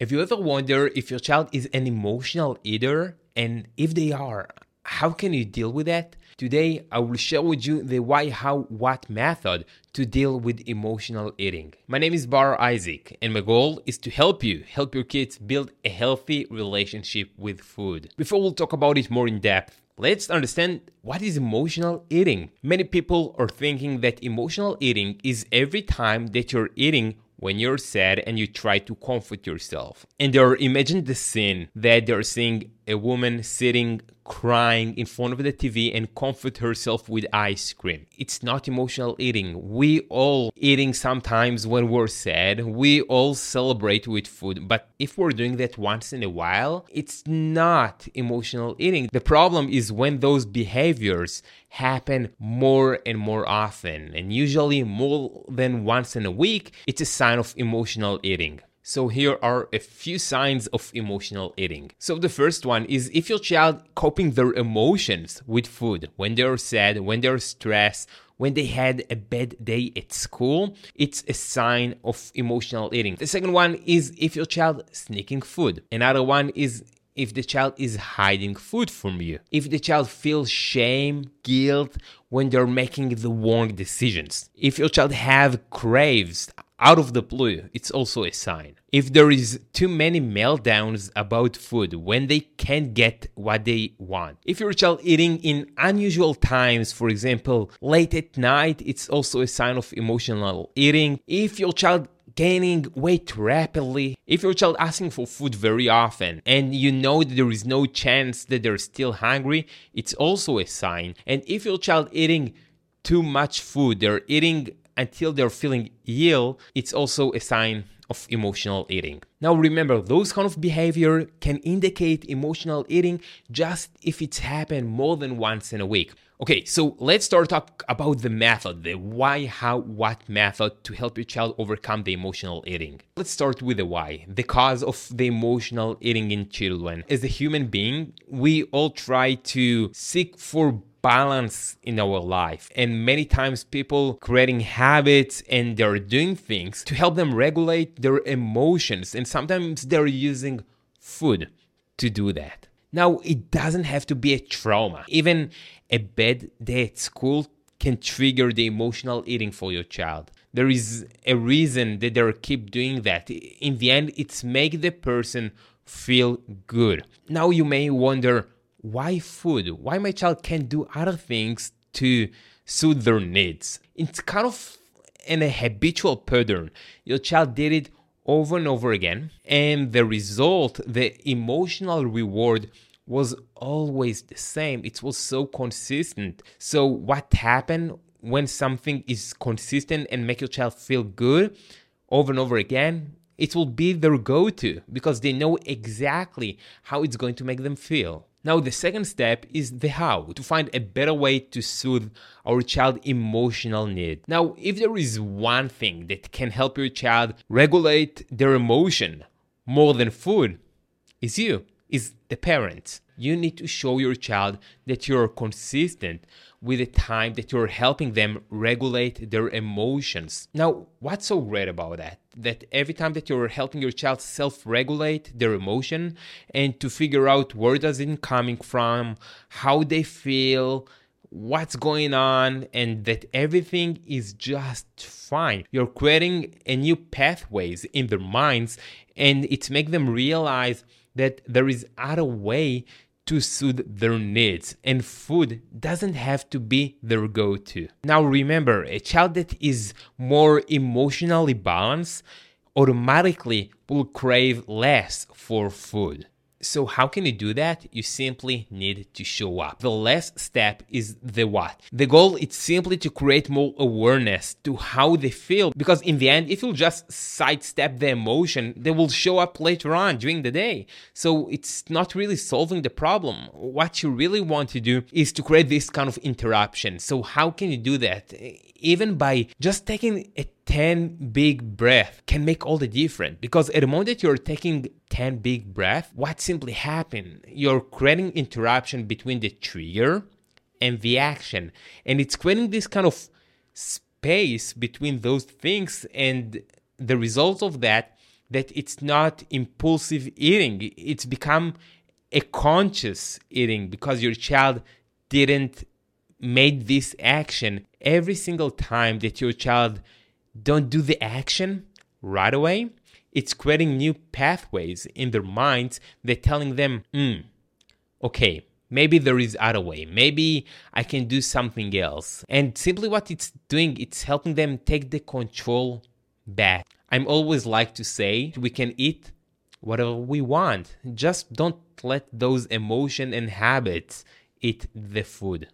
Have you ever wondered if your child is an emotional eater? And if they are, how can you deal with that? Today, I will share with you the why, how, what method to deal with emotional eating. My name is Bar Isaac, and my goal is to help you help your kids build a healthy relationship with food. Before we'll talk about it more in depth, let's understand what is emotional eating. Many people are thinking that emotional eating is every time that you're eating when you're sad and you try to comfort yourself. And they're imagine the scene that they're seeing a woman sitting crying in front of the TV and comfort herself with ice cream. It's not emotional eating. We all eating sometimes when we're sad. We all celebrate with food, but if we're doing that once in a while, it's not emotional eating. The problem is when those behaviors happen more and more often, and usually more than once in a week, it's a sign of emotional eating. So here are a few signs of emotional eating. So the first one is if your child coping their emotions with food when they're sad, when they're stressed, when they had a bad day at school, it's a sign of emotional eating. The second one is if your child sneaking food. Another one is if the child is hiding food from you, if the child feels shame, guilt when they're making the wrong decisions, if your child have craves out of the blue, it's also a sign. If there is too many meltdowns about food when they can't get what they want. If your child eating in unusual times, for example, late at night, it's also a sign of emotional eating. If your child gaining weight rapidly, if your child asking for food very often and you know that there is no chance that they're still hungry, it's also a sign. And if your child eating too much food, they're eating until they're feeling ill, it's also a sign of emotional eating. Now remember, those kind of behavior can indicate emotional eating just if it's happened more than once in a week. Okay, so let's start talk about the method, the why, how, what method to help your child overcome the emotional eating. Let's start with the why, the cause of the emotional eating in children. As a human being, we all try to seek for balance in our life. And many times people creating habits and they're doing things to help them regulate their emotions. And sometimes they're using food to do that. Now, it doesn't have to be a trauma. Even a bad day at school can trigger the emotional eating for your child. There is a reason that they keep doing that. In the end, it's make the person feel good. Now you may wonder, why food? Why my child can't do other things to suit their needs? It's kind of in a habitual pattern. Your child did it over and over again, and the result, the emotional reward, was always the same. It was so consistent. So, what happened when something is consistent and make your child feel good over and over again? It will be their go to because they know exactly how it's going to make them feel. Now, the second step is the how, to find a better way to soothe our child emotional need. Now, if there is one thing that can help your child regulate their emotion more than food, is you, is the parent. You need to show your child that you're consistent with the time that you're helping them regulate their emotions. Now, what's so great about that? That every time that you're helping your child self-regulate their emotion and to figure out where does it coming from, how they feel, what's going on and that everything is just fine you're creating a new pathways in their minds and it's make them realize that there is other way to soothe their needs and food doesn't have to be their go-to. Now remember, a child that is more emotionally balanced automatically will crave less for food. So, how can you do that? You simply need to show up. The last step is the what. The goal is simply to create more awareness to how they feel because, in the end, if you just sidestep the emotion, they will show up later on during the day. So, it's not really solving the problem. What you really want to do is to create this kind of interruption. So, how can you do that? Even by just taking a 10 big breath can make all the difference. Because at the moment that you're taking 10 big breath what simply happen? You're creating interruption between the trigger and the action. And it's creating this kind of space between those things and the result of that that it's not impulsive eating. It's become a conscious eating because your child didn't made this action. Every single time that your child don't do the action right away. It's creating new pathways in their minds. They're telling them mm, okay maybe there is other way. Maybe i can do something else. And simply what it's doing it's helping them take the control back. I'm always like to say we can eat whatever we want. Just don't let those emotion and habits eat the food